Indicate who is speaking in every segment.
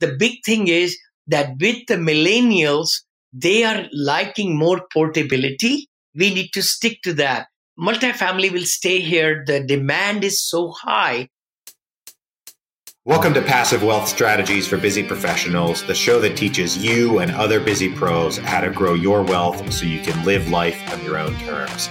Speaker 1: the big thing is that with the millennials, they are liking more portability. We need to stick to that. Multifamily will stay here. The demand is so high.
Speaker 2: Welcome to Passive Wealth Strategies for Busy Professionals, the show that teaches you and other busy pros how to grow your wealth so you can live life on your own terms.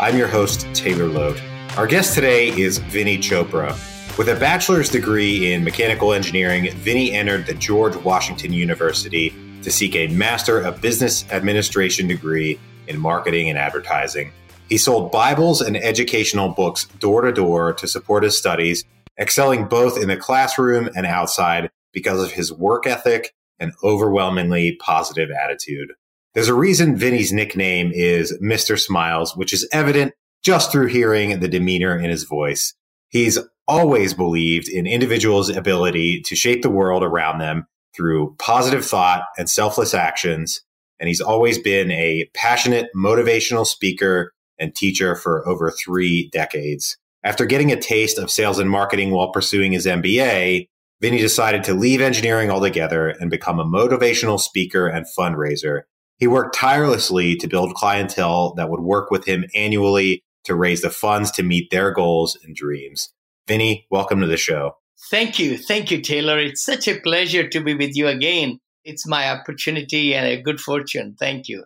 Speaker 2: I'm your host, Taylor Loht. Our guest today is Vinny Chopra. With a bachelor's degree in mechanical engineering, Vinny entered the George Washington University to seek a Master of Business Administration degree in marketing and advertising. He sold Bibles and educational books door to door to support his studies, excelling both in the classroom and outside because of his work ethic and overwhelmingly positive attitude. There's a reason Vinny's nickname is Mr. Smiles, which is evident just through hearing the demeanor in his voice. He's always believed in individuals' ability to shape the world around them through positive thought and selfless actions. And he's always been a passionate, motivational speaker and teacher for over three decades. After getting a taste of sales and marketing while pursuing his MBA, Vinny decided to leave engineering altogether and become a motivational speaker and fundraiser. He worked tirelessly to build clientele that would work with him annually to raise the funds to meet their goals and dreams. Vinny, welcome to the show.
Speaker 1: Thank you. Thank you, Taylor. It's such a pleasure to be with you again. It's my opportunity and a good fortune. Thank you.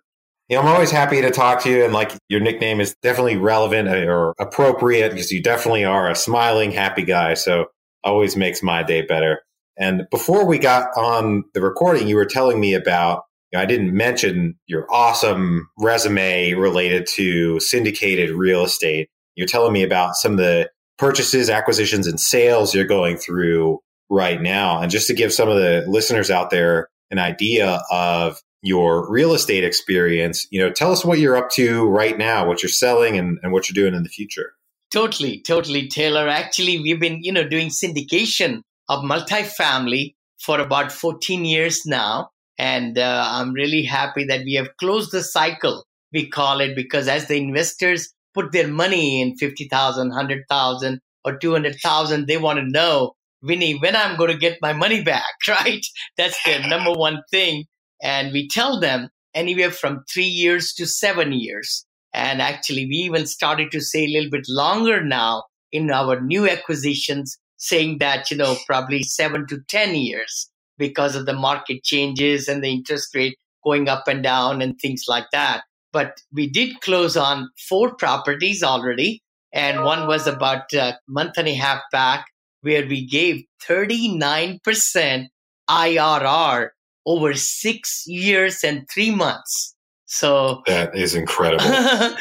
Speaker 2: I'm always happy to talk to you. And like your nickname is definitely relevant uh, or appropriate because you definitely are a smiling, happy guy. So always makes my day better. And before we got on the recording, you were telling me about I didn't mention your awesome resume related to syndicated real estate. You're telling me about some of the purchases, acquisitions, and sales you're going through right now. And just to give some of the listeners out there an idea of your real estate experience, you know, tell us what you're up to right now, what you're selling and, and what you're doing in the future.
Speaker 1: Totally, totally, Taylor. Actually, we've been, you know, doing syndication of multifamily for about 14 years now. And uh, I'm really happy that we have closed the cycle, we call it, because as the investors put their money in 50,000, 100,000, or 200,000, they want to know, Vinny, when I'm going to get my money back, right? That's their number one thing. And we tell them anywhere from three years to seven years. And actually, we even started to say a little bit longer now in our new acquisitions, saying that, you know, probably seven to 10 years because of the market changes and the interest rate going up and down and things like that. But we did close on four properties already. And one was about a month and a half back where we gave 39% IRR over six years and three months. So
Speaker 2: that is incredible.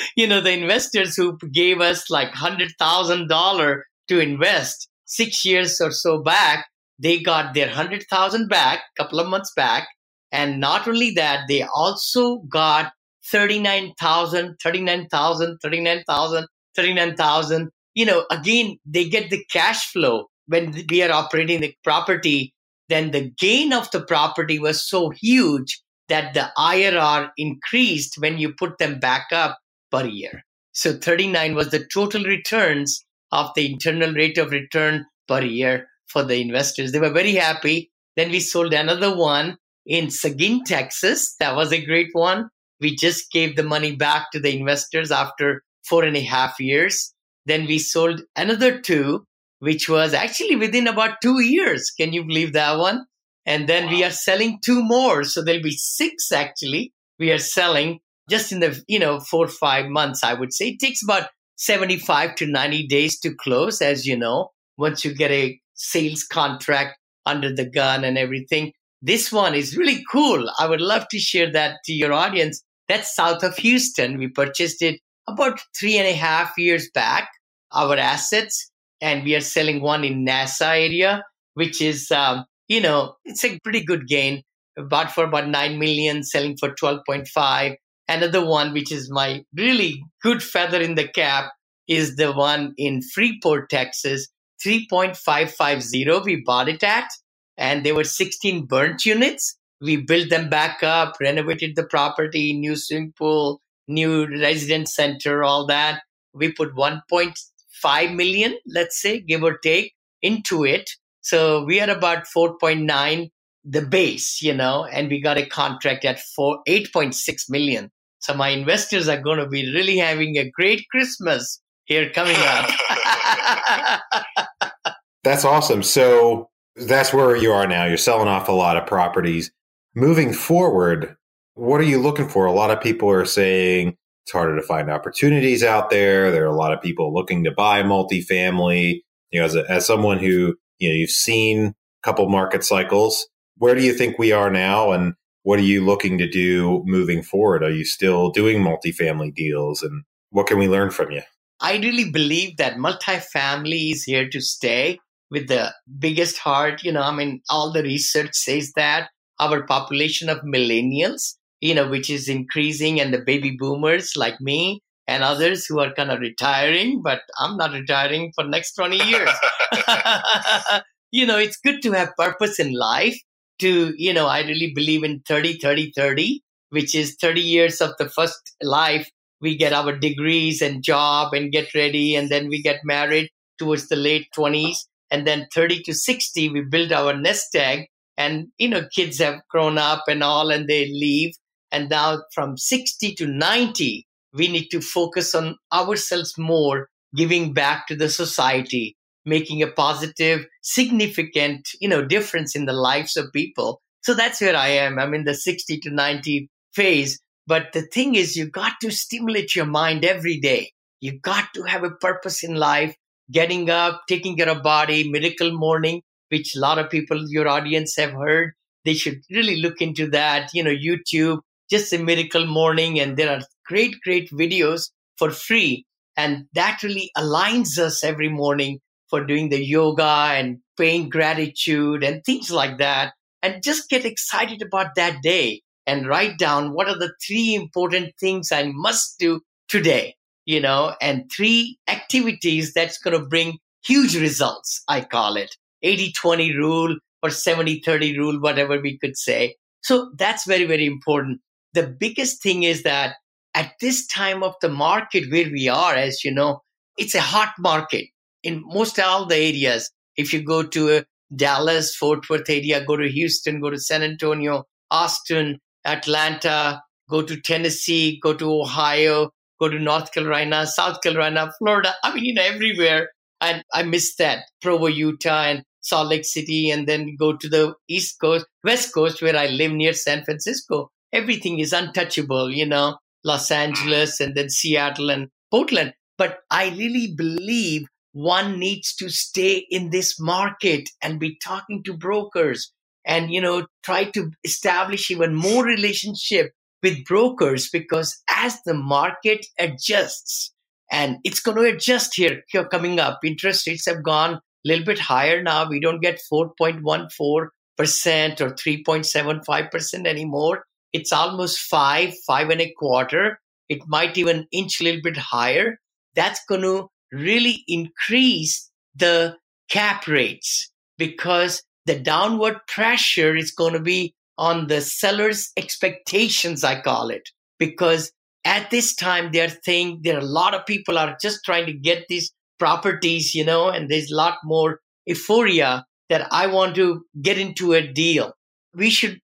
Speaker 1: you know, the investors who gave us like $100,000 to invest six years or so back, they got their 100,000 back a couple of months back. And not only that, they also got 39,000, 39,000, 39,000, 39,000. You know, again, they get the cash flow when we are operating the property. Then the gain of the property was so huge that the IRR increased when you put them back up per year. So 39 was the total returns of the internal rate of return per year for the investors. They were very happy. Then we sold another one in Seguin, Texas. That was a great one. We just gave the money back to the investors after four and a half years. Then we sold another two, which was actually within about two years. Can you believe that one? And then wow. we are selling two more. So there'll be six actually. We are selling just in the, you know, four or five months, I would say. It takes about 75 to 90 days to close, as you know, once you get a sales contract under the gun and everything. This one is really cool. I would love to share that to your audience. That's south of Houston. We purchased it about three and a half years back, our assets, and we are selling one in NASA area, which is, um, you know, it's a pretty good gain. Bought for about 9 million, selling for 12.5. Another one, which is my really good feather in the cap, is the one in Freeport, Texas, 3.550 we bought it at and there were 16 burnt units we built them back up renovated the property new swimming pool new resident center all that we put 1.5 million let's say give or take into it so we are about 4.9 the base, you know, and we got a contract at four, 8.6 million. So my investors are going to be really having a great Christmas here coming up.
Speaker 2: that's awesome. So that's where you are now. You're selling off a lot of properties. Moving forward, what are you looking for? A lot of people are saying it's harder to find opportunities out there. There are a lot of people looking to buy multifamily. You know, as, a, as someone who, you know, you've seen a couple market cycles, where do you think we are now? And what are you looking to do moving forward? Are you still doing multifamily deals? And what can we learn from you?
Speaker 1: I really believe that multifamily is here to stay with the biggest heart. You know, I mean, all the research says that our population of millennials, you know, which is increasing, and the baby boomers like me and others who are kind of retiring, but I'm not retiring for next 20 years. you know, it's good to have purpose in life to, you know, I really believe in 30, 30, 30, which is 30 years of the first life. We get our degrees and job and get ready, and then we get married towards the late 20s. And then 30 to 60, we build our nest egg. And, you know, kids have grown up and all, and they leave. And now from 60 to 90, we need to focus on ourselves more, giving back to the society making a positive, significant, you know, difference in the lives of people. So that's where I am. I'm in the 60 to 90 phase. But the thing is, you got to stimulate your mind every day. You got to have a purpose in life, getting up, taking care of body, miracle morning, which a lot of people, your audience have heard. They should really look into that. You know, YouTube, just a miracle morning. And there are great, great videos for free. And that really aligns us every morning for doing the yoga and paying gratitude and things like that. And just get excited about that day and write down what are the three important things I must do today, you know, and three activities that's going to bring huge results, I call it 80 20 rule or 70 30 rule, whatever we could say. So that's very, very important. The biggest thing is that at this time of the market where we are, as you know, it's a hot market in most all the areas. If you go to uh, Dallas, Fort Worth area, go to Houston, go to San Antonio, Austin, Atlanta, go to Tennessee, go to Ohio, go to North Carolina, South Carolina, Florida. I mean, you know, everywhere. And I miss that. Provo, Utah, and Salt Lake City, and then go to the East Coast, West Coast, where I live near San Francisco. Everything is untouchable, you know, Los Angeles and then Seattle and Portland. But I really believe one needs to stay in this market and be talking to brokers and you know try to establish even more relationship with brokers because as the market adjusts and it's going to adjust here here coming up interest rates have gone little bit higher now. We don't get 4.14% or 3.75% anymore. It's almost 5 5 and a quarter. It might even inch a little bit higher. That's going to really increase the cap rates because the downward pressure is going to be on the seller's expectations, I call it. Because at this time, they're saying there are a lot of people are just trying to get these properties, you know, and there's a lot more euphoria that I want to get into a deal. We should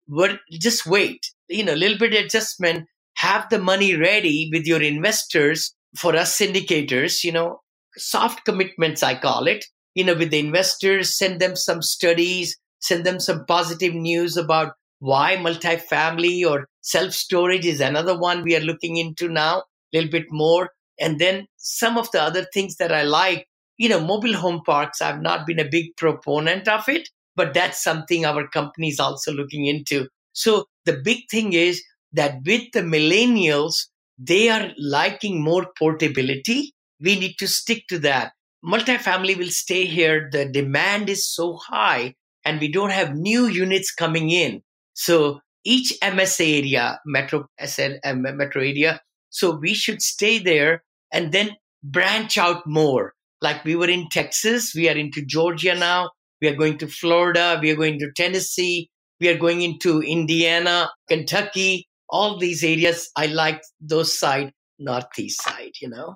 Speaker 1: just wait, you know, a little bit adjustment, have the money ready with your investors for us syndicators, you know, soft commitments, I call it, you know, with the investors, send them some studies, send them some positive news about why multifamily or self storage is another one we are looking into now, a little bit more. And then some of the other things that I like, you know, mobile home parks, I've not been a big proponent of it, but that's something our company is also looking into. So the big thing is that with the millennials, they are liking more portability we need to stick to that. Multifamily will stay here. The demand is so high and we don't have new units coming in. So each MSA area, metro, uh, metro area, so we should stay there and then branch out more. Like we were in Texas, we are into Georgia now. We are going to Florida. We are going to Tennessee. We are going into Indiana, Kentucky. All these areas, I like those side, northeast side, you know.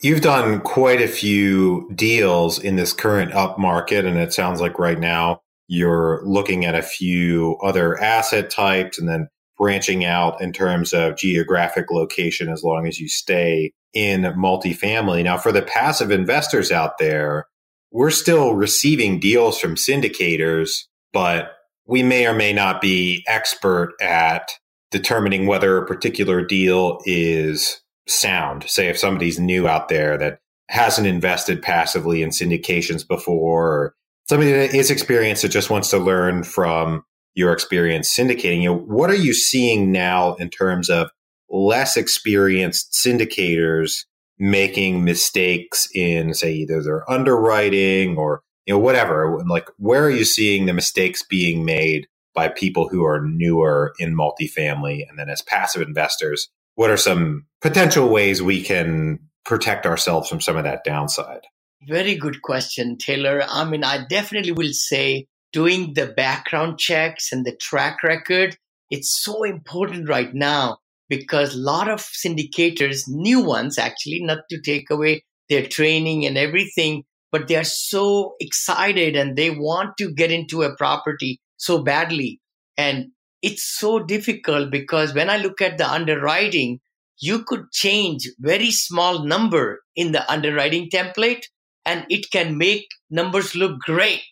Speaker 2: You've done quite a few deals in this current up market, and it sounds like right now you're looking at a few other asset types and then branching out in terms of geographic location as long as you stay in multifamily. Now, for the passive investors out there, we're still receiving deals from syndicators, but we may or may not be expert at determining whether a particular deal is sound. Say if somebody's new out there that hasn't invested passively in syndications before, or somebody that is experienced that just wants to learn from your experience syndicating. You know, what are you seeing now in terms of less experienced syndicators making mistakes in, say, either their underwriting or you know whatever? Like, where are you seeing the mistakes being made by people who are newer in multifamily? And then as passive investors, what are some potential ways we can protect ourselves from some of that downside?
Speaker 1: Very good question, Taylor. I mean, I definitely will say doing the background checks and the track record, it's so important right now because a lot of syndicators, new ones actually, not to take away their training and everything, but they are so excited and they want to get into a property so badly. And it's so difficult because when I look at the underwriting, you could change very small number in the underwriting template and it can make numbers look great.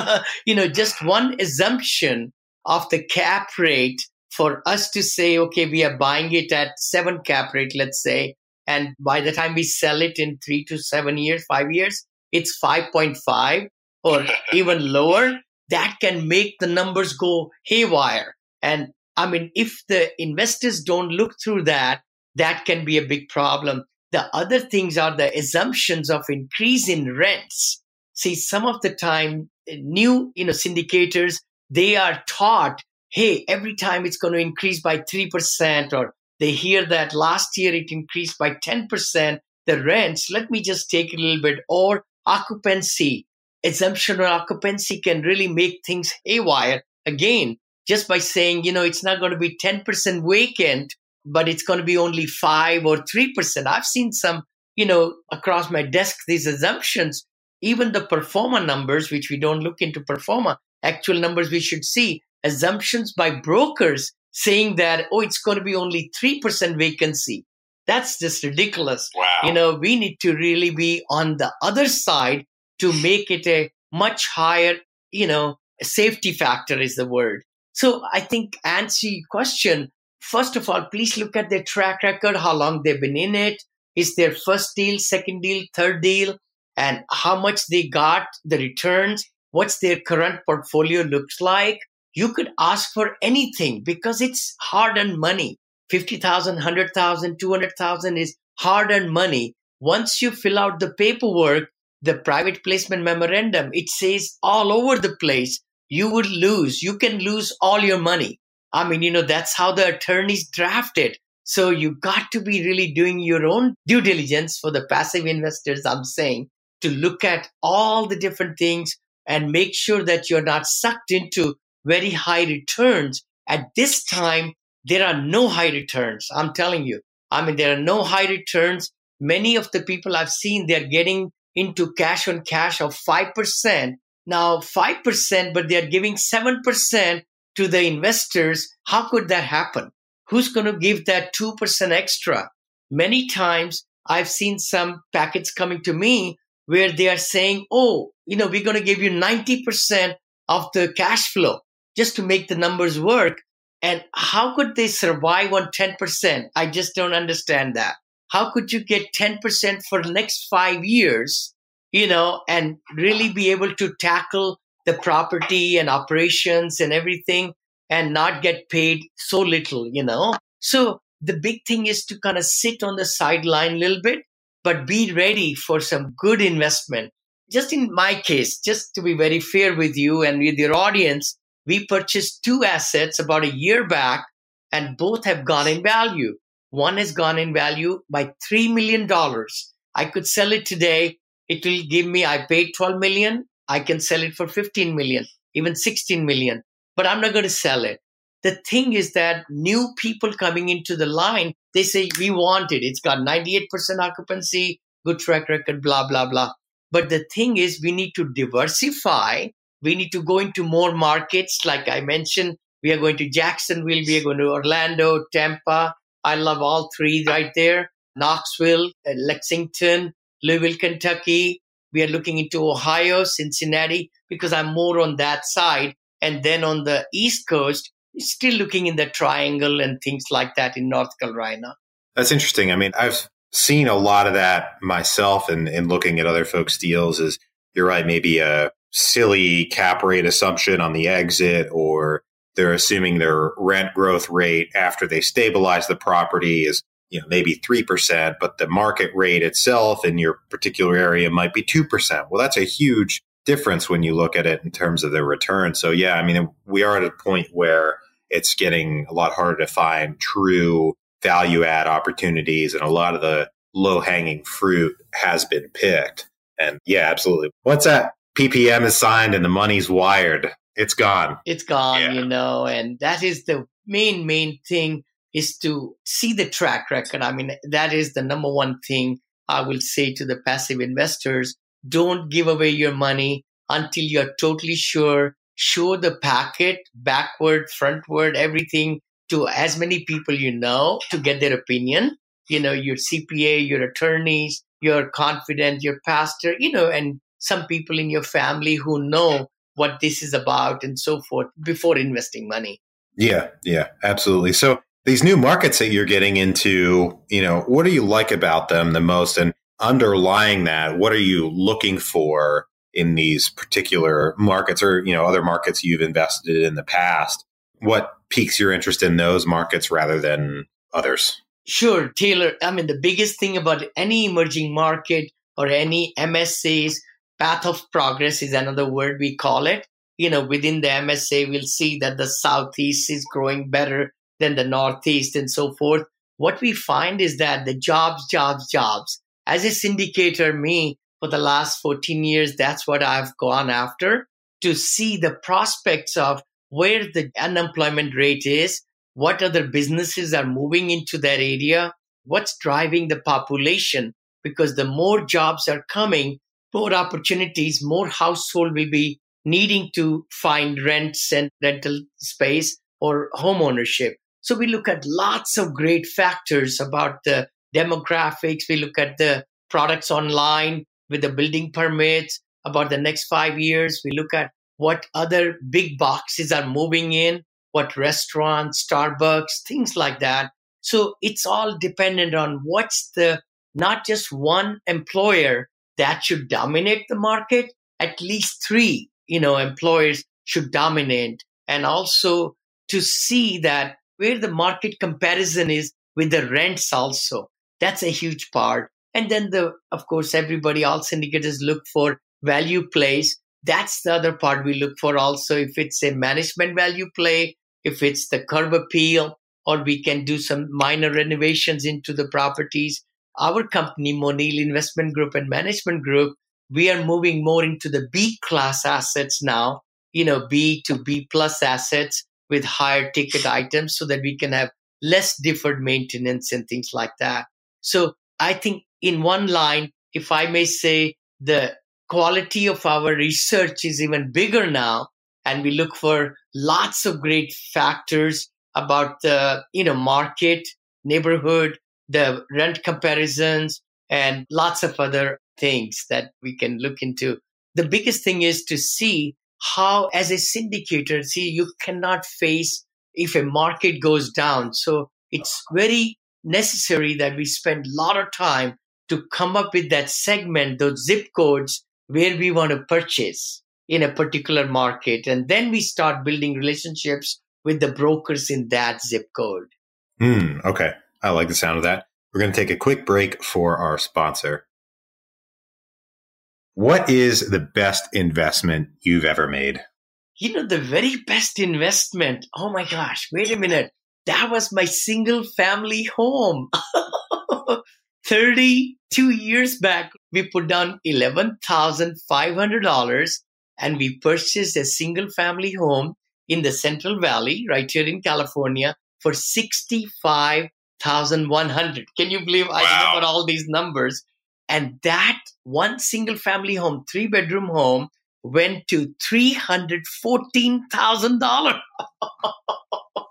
Speaker 1: you know, just one assumption of the cap rate for us to say, okay, we are buying it at seven cap rate, let's say, and by the time we sell it in three to seven years, five years, it's 5.5 or even lower. That can make the numbers go haywire. And I mean, if the investors don't look through that, that can be a big problem. The other things are the assumptions of increase in rents. See, some of the time, eh, new, you know, syndicators, they are taught, hey, every time it's going to increase by 3%, or they hear that last year it increased by 10%, the rents, let me just take a little bit, or occupancy. Assumption or occupancy can really make things haywire. Again, just by saying, you know, it's not going to be 10% vacant, but it's going to be only 5 or 3%. I've seen some, you know, across my desk, these assumptions, even the pro forma numbers, which we don't look into pro forma, actual numbers we should see, assumptions by brokers saying that, oh, it's going to be only 3% vacancy. That's just ridiculous.
Speaker 2: Wow.
Speaker 1: You know, we need to really be on the other side to make it a much higher, you know, safety factor is the word. So I think answer your question, first of all, please look at their track record, how long they've been in it. Is their first deal, second deal, third deal, and how much they got, the returns, what's their current portfolio looks like. You could ask for anything because it's hard earned money. 50,000, 100,000, 200,000 is hard earned money. Once you fill out the paperwork, the private placement memorandum, it says all over the place, you would lose. You can lose all your money. I mean, you know, that's how the attorneys drafted. So you got to be really doing your own due diligence for the passive investors, I'm saying, to look at all the different things and make sure that you're not sucked into very high returns. At this time, there are no high returns. I'm telling you. I mean, there are no high returns. Many of the people I've seen, they're getting into cash on cash of 5%. Now, 5%, but they're giving 7% to the investors, how could that happen? Who's going to give that 2% extra? Many times I've seen some packets coming to me where they are saying, oh, you know, we're going to give you 90% of the cash flow just to make the numbers work. And how could they survive on 10%? I just don't understand that. How could you get 10% for the next five years, you know, and really be able to tackle the property and operations and everything and not get paid so little, you know? So the big thing is to kind of sit on the sideline a little bit, but be ready for some good investment. Just in my case, just to be very fair with you and with your audience, we purchased two assets about a year back and both have gone in value. One has gone in value by $3 million. I could sell it today. It will give me, I paid 12 million. I can sell it for 15 million, even 16 million, but I'm not going to sell it. The thing is that new people coming into the line, they say, we want it. It's got 98% occupancy, good track record, blah, blah, blah. But the thing is, we need to diversify We need to go into more markets. Like I mentioned, we are going to Jacksonville, we are going to Orlando, Tampa. I love all three right there. Knoxville, uh, Lexington, Louisville, Kentucky. We are looking into Ohio, Cincinnati, because I'm more on that side. And then on the East Coast, still looking in the triangle and things like that in North Carolina.
Speaker 2: That's interesting. I mean, I've seen a lot of that myself and in, in looking at other folks' deals is you're right, maybe a silly cap rate assumption on the exit or they're assuming their rent growth rate after they stabilize the property is you know maybe 3% but the market rate itself in your particular area might be 2% well that's a huge difference when you look at it in terms of the return so yeah i mean we are at a point where it's getting a lot harder to find true value add opportunities and a lot of the low hanging fruit has been picked and yeah absolutely once that ppm is signed and the money's wired it's gone.
Speaker 1: It's gone, yeah. you know, and that is the main, main thing is to see the track record. I mean, that is the number one thing I will say to the passive investors. Don't give away your money until you're totally sure. Show the packet backward, frontward, everything to as many people you know to get their opinion. You know, your CPA, your attorneys, your confidant, your pastor, you know, and some people in your family who know what this is about and so forth before investing money.
Speaker 2: Yeah, yeah, absolutely. So these new markets that you're getting into, you know, what do you like about them the most? And underlying that, what are you looking for in these particular markets or, you know, other markets you've invested in the past? What piques your interest in those markets rather than others?
Speaker 1: Sure, Taylor. I mean, the biggest thing about any emerging market or any MSAs path of progress is another word we call it. You know, within the MSA, we'll see that the Southeast is growing better than the Northeast and so forth. What we find is that the jobs, jobs, jobs. As a syndicator, me, for the last 14 years, that's what I've gone after to see the prospects of where the unemployment rate is, what other businesses are moving into that area, what's driving the population. Because the more jobs are coming, more opportunities, more household will be needing to find rents and rental space or home ownership. So we look at lots of great factors about the demographics. We look at the products online with the building permits about the next five years. We look at what other big boxes are moving in, what restaurants, Starbucks, things like that. So it's all dependent on what's the not just one employer that should dominate the market. At least three, you know, employers should dominate. And also to see that where the market comparison is with the rents also. That's a huge part. And then the, of course, everybody, all syndicators look for value plays. That's the other part we look for also. If it's a management value play, if it's the curb appeal, or we can do some minor renovations into the properties our company, Moneil Investment Group and Management Group, we are moving more into the B class assets now, you know, B to B plus assets with higher ticket items so that we can have less deferred maintenance and things like that. So I think in one line, if I may say, the quality of our research is even bigger now. And we look for lots of great factors about the, you know, market, neighborhood, the rent comparisons, and lots of other things that we can look into. The biggest thing is to see how, as a syndicator, see, you cannot face if a market goes down. So it's very necessary that we spend a lot of time to come up with that segment, those zip codes where we want to purchase in a particular market. And then we start building relationships with the brokers in that zip code.
Speaker 2: Hmm. okay. I like the sound of that. We're going to take a quick break for our sponsor. What is the best investment you've ever made?
Speaker 1: You know, the very best investment. Oh my gosh, wait a minute. That was my single family home. 32 years back, we put down $11,500 and we purchased a single family home in the Central Valley, right here in California, for 65 1,100. Can you believe I wow. remember all these numbers? And that one single family home, three bedroom home went to $314,000.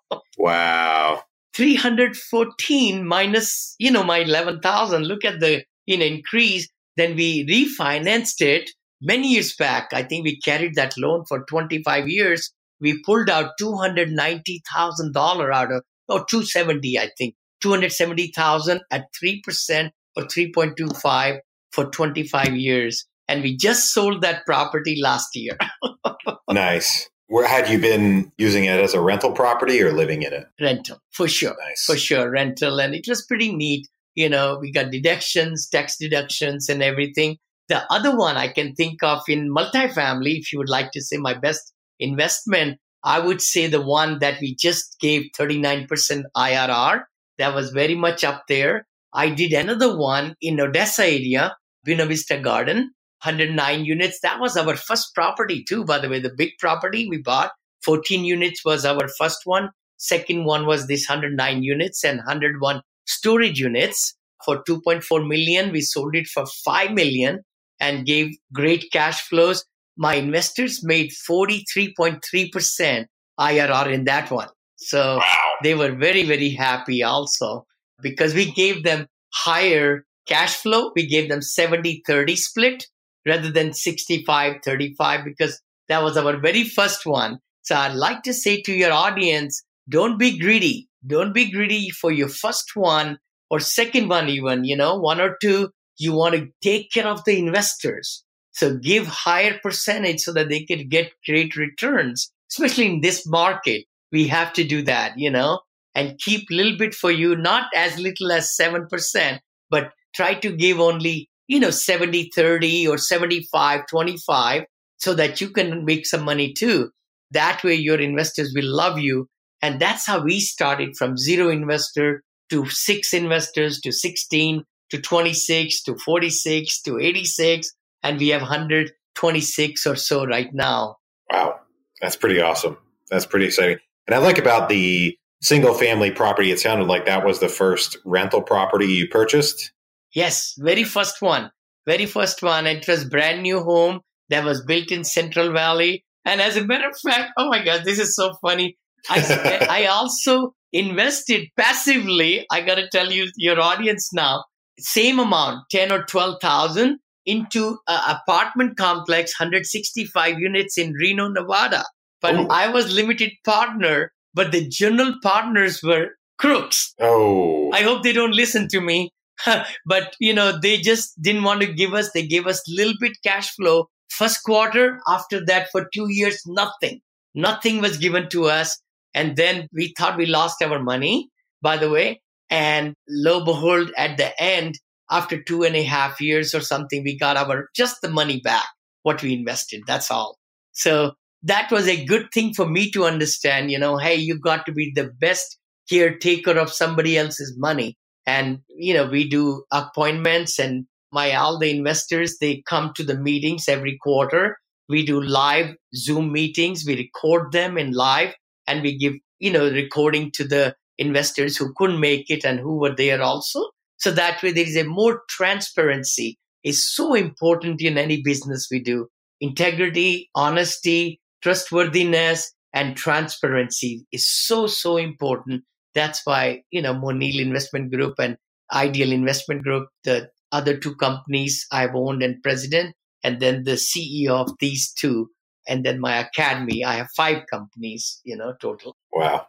Speaker 2: wow.
Speaker 1: 314 minus, you know, my 11,000. Look at the, you know, increase. Then we refinanced it many years back. I think we carried that loan for 25 years. We pulled out $290,000 out of, or 270, I think, 270,000 at 3% or 3.25 for 25 years. And we just sold that property last year.
Speaker 2: nice. Where had you been using it as a rental property or living in it?
Speaker 1: Rental, for sure.
Speaker 2: Nice.
Speaker 1: For sure, rental. And it was pretty neat. You know, we got deductions, tax deductions, and everything. The other one I can think of in multifamily, if you would like to say my best investment, I would say the one that we just gave 39% IRR. That was very much up there. I did another one in Odessa area, Buena Vista Garden, 109 units. That was our first property too, by the way. The big property we bought, 14 units was our first one. Second one was this 109 units and 101 storage units for 2.4 million. We sold it for 5 million and gave great cash flows. My investors made 43.3% IRR in that one. So
Speaker 2: wow.
Speaker 1: they were very, very happy also because we gave them higher cash flow. We gave them 70 30 split rather than 65 35 because that was our very first one. So I'd like to say to your audience, don't be greedy. Don't be greedy for your first one or second one, even, you know, one or two. You want to take care of the investors. So give higher percentage so that they could get great returns, especially in this market. We have to do that, you know, and keep little bit for you, not as little as 7%, but try to give only you know 70 30 or 75 25 so that you can make some money too. That way your investors will love you. And that's how we started from zero investor to six investors to 16 to 26 to 46 to 86 and we have 126 or so right now.
Speaker 2: Wow. That's pretty awesome. That's pretty exciting. And i like about the single family property it sounded like that was the first rental property you purchased
Speaker 1: Yes, very first one. Very first one. It was brand new home that was built in Central Valley. And as a matter of fact, oh my God, this is so funny. I, I also invested passively. I got to tell you, your audience now, same amount, 10 or 12,000 into an apartment complex, 165 units in Reno, Nevada. But Ooh. I was limited partner, but the general partners were crooks.
Speaker 2: Oh.
Speaker 1: I hope they don't listen to me. but you know they just didn't want to give us they gave us little bit cash flow first quarter after that for two years nothing nothing was given to us and then we thought we lost our money by the way and lo behold at the end after two and a half years or something we got our just the money back what we invested that's all so that was a good thing for me to understand you know hey you got to be the best caretaker of somebody else's money. And you know we do appointments and my all the investors they come to the meetings every quarter. We do live zoom meetings. We record them in live and we give you know recording to the investors who couldn't make it and who were there also. So that way there is a more transparency is so important in any business we do. Integrity honesty trustworthiness and transparency is so so important that's why, you know, Moneil Investment Group and Ideal Investment Group, the other two companies I've owned and president, and then the CEO of these two, and then my academy. I have five companies, you know, total.
Speaker 2: Wow.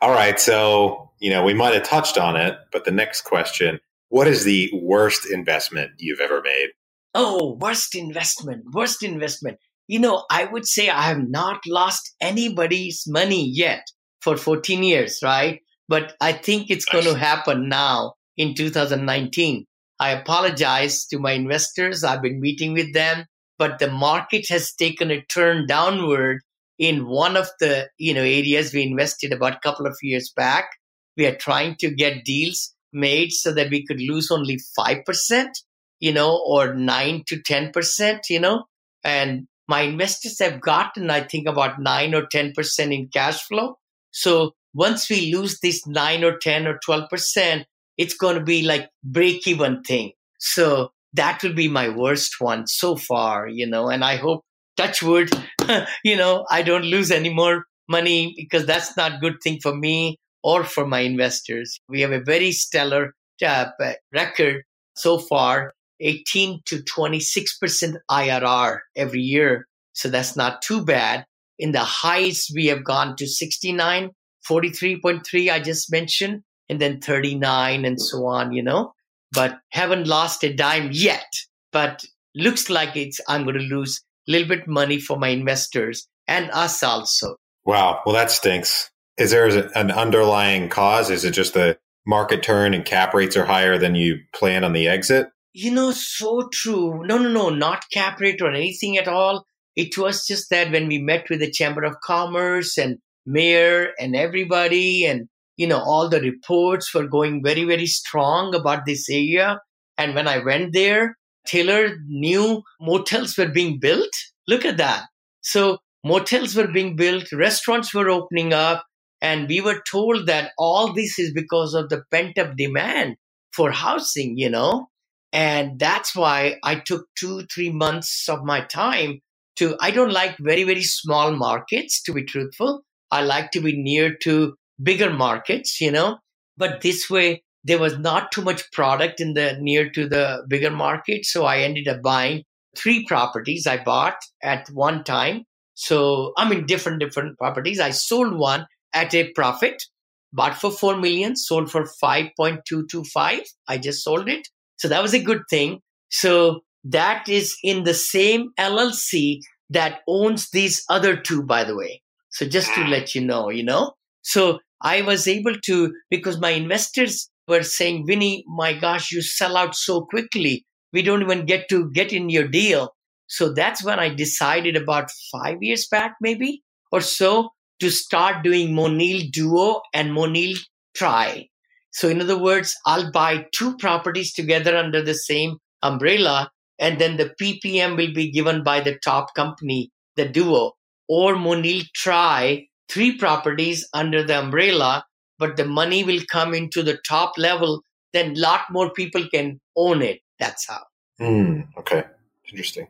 Speaker 2: All right. So, you know, we might have touched on it, but the next question what is the worst investment you've ever made?
Speaker 1: Oh, worst investment, worst investment. You know, I would say I have not lost anybody's money yet for 14 years, right? but I think it's going to happen now in 2019. I apologize to my investors. I've been meeting with them, but the market has taken a turn downward in one of the you know areas we invested about a couple of years back. We are trying to get deals made so that we could lose only 5%, you know, or 9 to 10%, you know. And my investors have gotten, I think, about 9 or 10% in cash flow. So once we lose this 9 or 10 or 12%, it's going to be like break even thing. So that will be my worst one so far, you know, and I hope touch wood, you know, I don't lose any more money because that's not good thing for me or for my investors. We have a very stellar uh, record so far, 18 to 26% IRR every year. So that's not too bad. In the highs, we have gone to 69, 43.3, I just mentioned, and then 39 and so on, you know, but haven't lost a dime yet. But looks like it's, I'm going to lose a little bit money for my investors and us also.
Speaker 2: Wow. Well, that stinks. Is there an underlying cause? Is it just the market turn and cap rates are higher than you plan on the exit?
Speaker 1: You know, so true. No, no, no, not cap rate or anything at all. It was just that when we met with the Chamber of Commerce and mayor and everybody, and you know, all the reports were going very, very strong about this area. And when I went there, Taylor new motels were being built. Look at that. So motels were being built, restaurants were opening up, and we were told that all this is because of the pent up demand for housing, you know. And that's why I took two, three months of my time to i don't like very very small markets to be truthful. I like to be near to bigger markets you know? But this way there was not too much product in the near to the bigger market so i ended up buying three properties i bought at one time. So i mean different different properties. I sold one at a profit bought for 4 million sold for 5.225 i just sold it so that was a good thing so that is in the same LLC that owns these other two, by the way. So just to ah. let you know, you know. So I was able to because my investors were saying, Vinny, my gosh, you sell out so quickly. We don't even get to get in your deal. So that's when I decided about five years back, maybe or so, to start doing Moneil Duo and Moneil Tri. So in other words, I'll buy two properties together under the same umbrella and then the ppm will be given by the top company the duo. Or monil try three properties under the umbrella but the money will come into the top level then a lot more people can own it. That's how.
Speaker 2: Mm, okay. Interesting.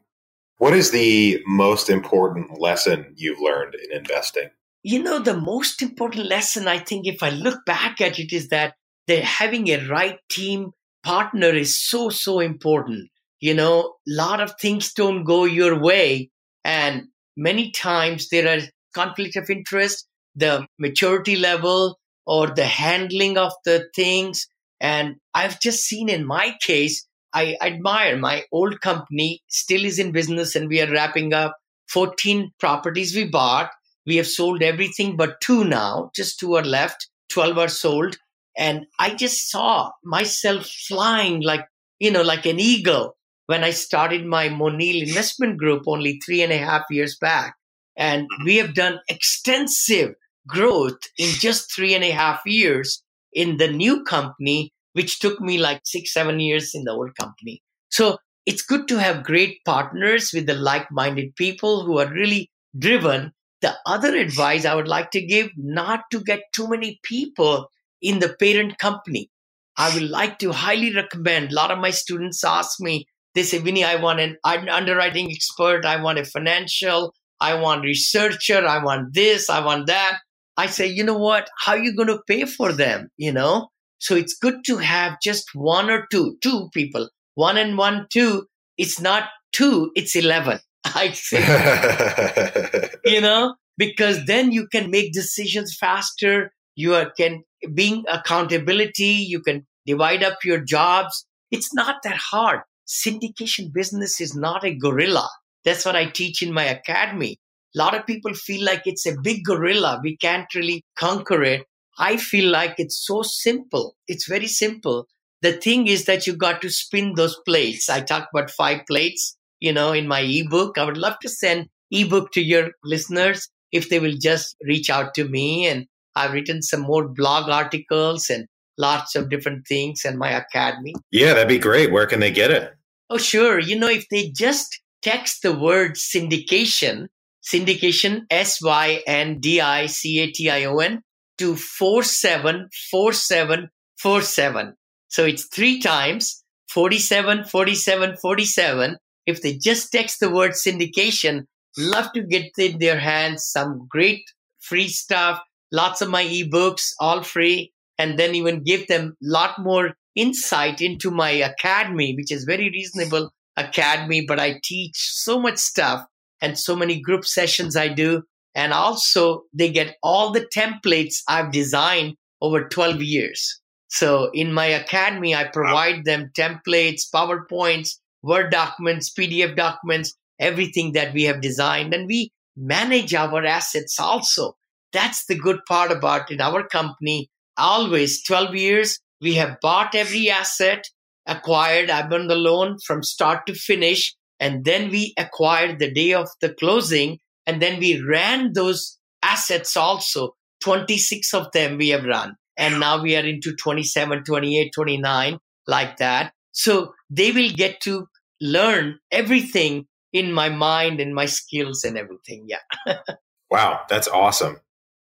Speaker 2: What is the most important lesson you've learned in investing?
Speaker 1: You know the most important lesson i think if i look back at it is that the having a right team. Partner is so so important. You know a lot of things don't go your way. And many times there are conflict of interest the maturity level or the handling of the things. And i've just seen in my case i admire my old company still is in business and we are wrapping up 14 properties we bought. We have sold everything but two now just two are left 12 are sold and i just saw myself flying like you know like an eagle when I started my Moneil investment group only three and a half years back. And mm-hmm. we have done extensive growth in just three and a half years in the new company, which took me like six, seven years in the old company. So it's good to have great partners with the like minded people who are really driven. The other advice I would like to give not to get too many people in the parent company. I would like to highly recommend. A lot of my students ask me, they say, Vinny, I want an underwriting expert. I want a financial. I want researcher. I want this. I want that. I say, you know what? How are you going to pay for them? You know? So it's good to have just one or two, two people, one and one, two. It's not two, it's 11. I say, you know, because then you can make decisions faster. You are, can being accountability. You can divide up your jobs. It's not that hard syndication business is not a gorilla. That's what I teach in my academy. A lot of people feel like it's a big gorilla. We can't really conquer it. I feel like it's so simple. It's very simple. The thing is that you got to spin those plates. I talk about five plates, you know, in my ebook. I would love to send ebook to your listeners if they will just reach out to me and I've written some more blog articles and lots of different things and my academy.
Speaker 2: Yeah, that'd be great. Where can they get it?
Speaker 1: Oh, sure. You know, if they just text the word syndication, syndication, S Y N D I C A T I O N, to 474747. So it's three times 47, 47, 47. If they just text the word syndication, love to get in their hands some great free stuff, lots of my ebooks, all free, and then even give them a lot more insight into my academy, which is very reasonable academy, but I teach so much stuff and so many group sessions I do. And also they get all the templates I've designed over 12 years. So in my academy, I provide them templates, PowerPoints, Word documents, PDF documents, everything that we have designed. And we manage our assets also. That's the good part about in our company. Always 12 years, we have bought every asset, acquired, I've been the loan from start to finish. And then we acquired the day of the closing. And then we ran those assets also. 26 of them we have run. And now we are into 27, 28, 29, like that. So they will get to learn everything in my mind and my skills and everything. Yeah.
Speaker 2: wow, that's awesome.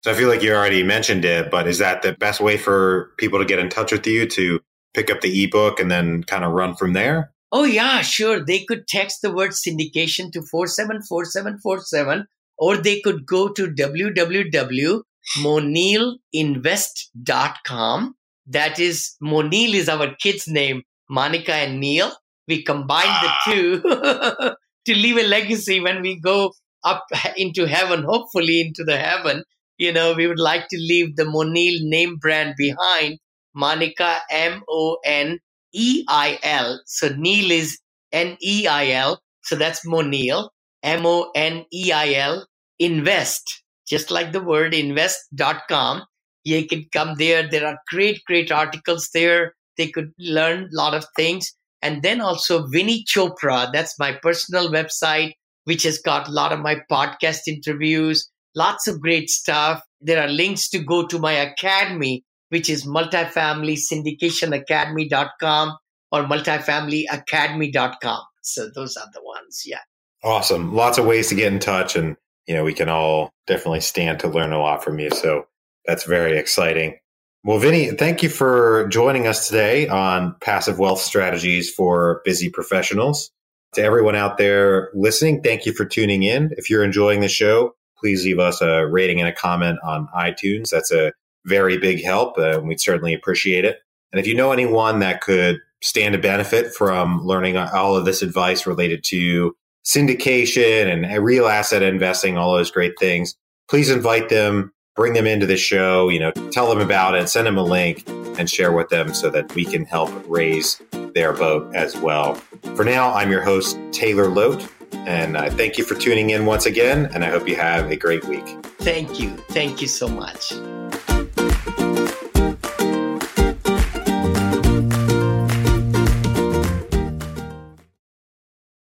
Speaker 2: So I feel like you already mentioned it, but is that the best way for people to get in touch with you to pick up the ebook and then kind of run from there?
Speaker 1: Oh yeah, sure. They could text the word syndication to 474747 or they could go to www.moneilinvest.com. That is Moneil is our kid's name, Monica and Neil. We combined the ah. two to leave a legacy when we go up into heaven, hopefully into the heaven. You know, we would like to leave the Moneil name brand behind. Monica, M O N E I L. So Neil is N E I L. So that's Moneil, M O N E I L. Invest, just like the word invest.com. You can come there. There are great, great articles there. They could learn a lot of things. And then also Vinney Chopra, that's my personal website, which has got a lot of my podcast interviews, lots of great stuff. There are links to go to my academy, which is multifamilysyndicationacademy.com or multifamilyacademy.com. So those are the ones. Yeah.
Speaker 2: Awesome. Lots of ways to get in touch. And, you know, we can all definitely stand to learn a lot from you. So that's very exciting. Well, Vinney, thank you for joining us today on passive wealth strategies for busy professionals. To everyone out there listening, thank you for tuning in. If you're enjoying the show, please leave us a rating and a comment on iTunes. That's a very big help, uh, and we'd certainly appreciate it. And if you know anyone that could stand to benefit from learning all of this advice related to syndication and real asset investing, all those great things, please invite them bring them into the show, you know, tell them about it, send them a link and share with them so that we can help raise their boat as well. For now, I'm your host, Taylor Loht, and I thank you for tuning in once again, and I hope you have a great week.
Speaker 1: Thank you. Thank you so much.